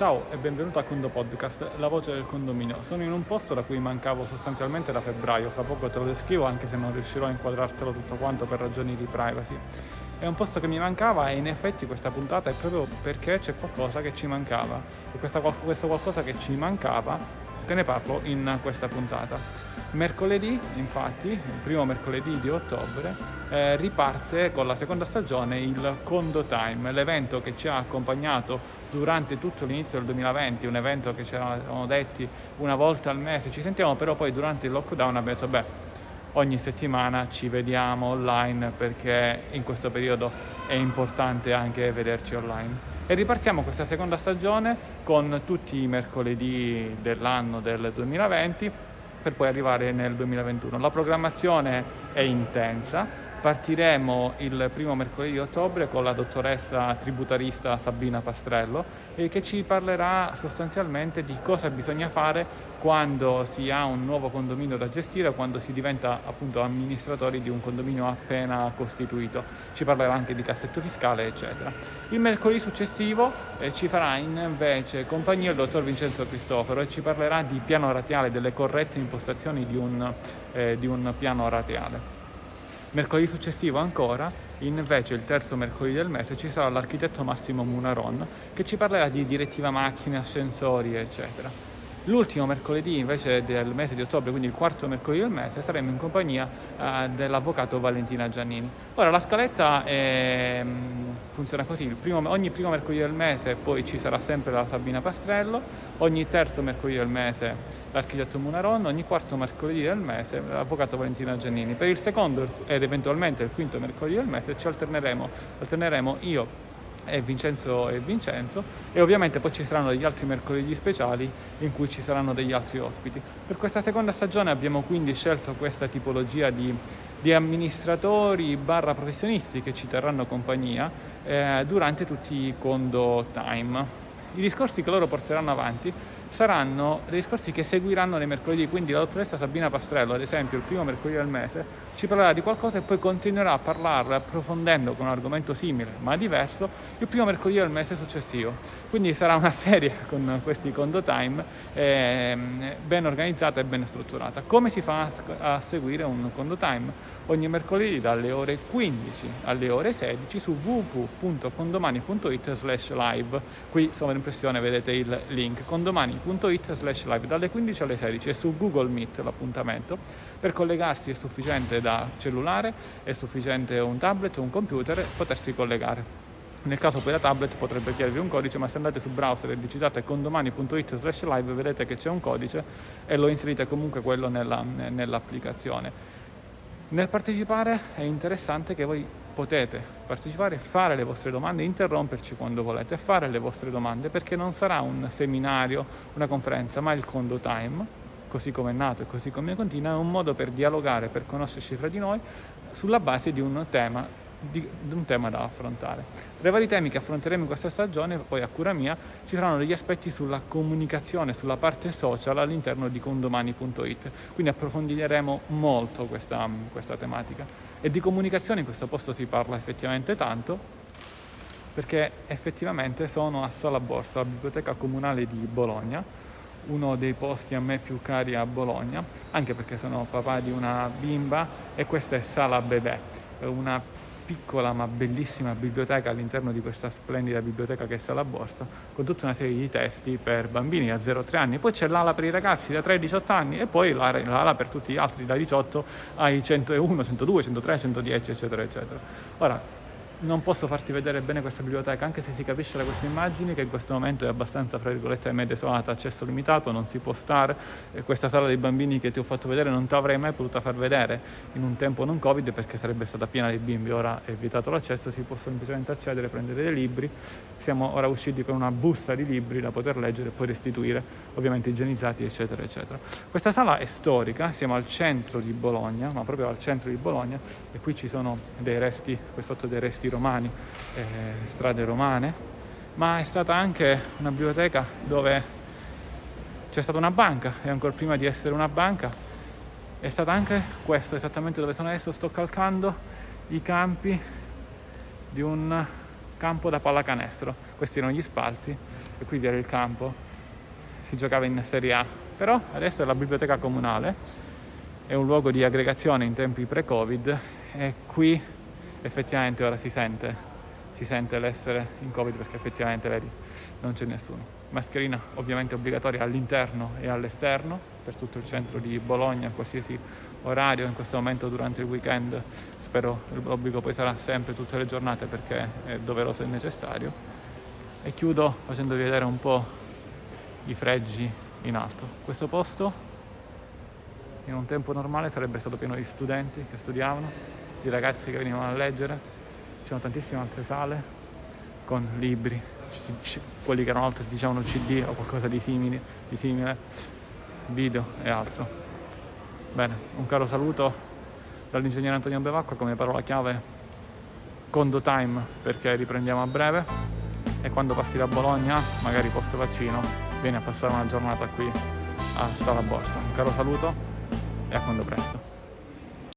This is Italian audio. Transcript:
Ciao e benvenuto a Condo Podcast, la voce del condominio. Sono in un posto da cui mancavo sostanzialmente da febbraio, fra poco te lo descrivo anche se non riuscirò a inquadrartelo tutto quanto per ragioni di privacy. È un posto che mi mancava e in effetti questa puntata è proprio perché c'è qualcosa che ci mancava. E questa, questo qualcosa che ci mancava te ne parlo in questa puntata. Mercoledì, infatti, il primo mercoledì di ottobre, eh, riparte con la seconda stagione il Condo Time, l'evento che ci ha accompagnato durante tutto l'inizio del 2020, un evento che ci eravamo detti una volta al mese, ci sentiamo però poi durante il lockdown abbiamo detto beh ogni settimana ci vediamo online perché in questo periodo è importante anche vederci online. E ripartiamo questa seconda stagione con tutti i mercoledì dell'anno del 2020 per poi arrivare nel 2021. La programmazione è intensa, Partiremo il primo mercoledì di ottobre con la dottoressa tributarista Sabina Pastrello eh, che ci parlerà sostanzialmente di cosa bisogna fare quando si ha un nuovo condominio da gestire, quando si diventa appunto amministratori di un condominio appena costituito. Ci parlerà anche di cassetto fiscale, eccetera. Il mercoledì successivo eh, ci farà invece compagnia il dottor Vincenzo Cristoforo e ci parlerà di piano ratiale, delle corrette impostazioni di un, eh, di un piano ratiale. Mercoledì successivo ancora, invece il terzo mercoledì del mese, ci sarà l'architetto Massimo Munaron che ci parlerà di direttiva macchine, ascensori, eccetera. L'ultimo mercoledì invece del mese di ottobre, quindi il quarto mercoledì del mese, saremo in compagnia eh, dell'avvocato Valentina Giannini. Ora la scaletta è, mm, funziona così, primo, ogni primo mercoledì del mese poi ci sarà sempre la Sabina Pastrello, ogni terzo mercoledì del mese l'architetto Munaron, ogni quarto mercoledì del mese l'avvocato Valentina Giannini. Per il secondo ed eventualmente il quinto mercoledì del mese ci alterneremo, alterneremo io e Vincenzo e Vincenzo e ovviamente poi ci saranno degli altri mercoledì speciali in cui ci saranno degli altri ospiti. Per questa seconda stagione abbiamo quindi scelto questa tipologia di, di amministratori barra professionisti che ci terranno compagnia eh, durante tutti i condo time. I discorsi che loro porteranno avanti saranno dei discorsi che seguiranno nei mercoledì, quindi la dottoressa Sabina Pastrello, ad esempio, il primo mercoledì del mese, ci parlerà di qualcosa e poi continuerà a parlarne approfondendo con un argomento simile ma diverso il primo mercoledì del mese successivo. Quindi sarà una serie con questi condo time eh, ben organizzata e ben strutturata. Come si fa a seguire un condo time? Ogni mercoledì dalle ore 15 alle ore 16 su www.condomani.it slash live. Qui sovraimpressione vedete il link condomani.it slash live dalle 15 alle 16 e su Google Meet l'appuntamento. Per collegarsi è sufficiente da cellulare, è sufficiente un tablet, un computer, potersi collegare. Nel caso poi la tablet potrebbe chiedervi un codice, ma se andate su browser e digitate condomani.it slash live vedete che c'è un codice e lo inserite comunque quello nella, nell'applicazione. Nel partecipare è interessante che voi potete partecipare, fare le vostre domande, interromperci quando volete, fare le vostre domande perché non sarà un seminario, una conferenza, ma il condo time, così come è nato e così come continua, è un modo per dialogare, per conoscerci fra di noi sulla base di un tema di, di, un tema da affrontare. Tra i vari temi che affronteremo in questa stagione, poi a cura mia, ci saranno degli aspetti sulla comunicazione, sulla parte social all'interno di condomani.it, quindi approfondiremo molto questa, questa tematica. E di comunicazione in questo posto si parla effettivamente tanto, perché effettivamente sono a Sala Borsa, la biblioteca comunale di Bologna, uno dei posti a me più cari a Bologna, anche perché sono papà di una bimba e questa è Sala Bebè, una piccola ma bellissima biblioteca all'interno di questa splendida biblioteca che è Sala Borsa, con tutta una serie di testi per bambini da 0-3 anni. Poi c'è l'ala per i ragazzi da 3 18 anni e poi l'ala per tutti gli altri da 18 ai 101, 102, 103, 110, eccetera, eccetera. Ora, non posso farti vedere bene questa biblioteca, anche se si capisce da queste immagini che in questo momento è abbastanza, fra virgolette, ahimè desolata, accesso limitato, non si può stare. Questa sala dei bambini che ti ho fatto vedere non ti avrei mai potuta far vedere in un tempo non Covid perché sarebbe stata piena di bimbi. Ora è vietato l'accesso, si può semplicemente accedere, prendere dei libri. Siamo ora usciti con una busta di libri da poter leggere e poi restituire, ovviamente igienizzati, eccetera, eccetera. Questa sala è storica, siamo al centro di Bologna, ma proprio al centro di Bologna, e qui ci sono dei resti, qui sotto dei resti romani, eh, strade romane, ma è stata anche una biblioteca dove c'è stata una banca e ancora prima di essere una banca è stata anche questo, esattamente dove sono adesso, sto calcando i campi di un campo da pallacanestro. Questi erano gli spalti e qui vi era il campo. Si giocava in Serie A. Però adesso è la biblioteca comunale, è un luogo di aggregazione in tempi pre-Covid e qui effettivamente ora si sente, si sente l'essere in Covid perché effettivamente vedi non c'è nessuno. Mascherina ovviamente obbligatoria all'interno e all'esterno per tutto il centro di Bologna, qualsiasi orario in questo momento durante il weekend spero l'obbligo poi sarà sempre tutte le giornate perché è doveroso e necessario. E chiudo facendovi vedere un po' i fregi in alto. Questo posto in un tempo normale sarebbe stato pieno di studenti che studiavano di ragazzi che venivano a leggere ci sono tantissime altre sale con libri quelli che erano altri si dicevano cd o qualcosa di simile, di simile video e altro Bene, un caro saluto dall'ingegnere Antonio Bevacqua come parola chiave condo time perché riprendiamo a breve e quando passi da Bologna, magari post vaccino, vieni a passare una giornata qui a Sala Borsa. Un caro saluto e a quando presto.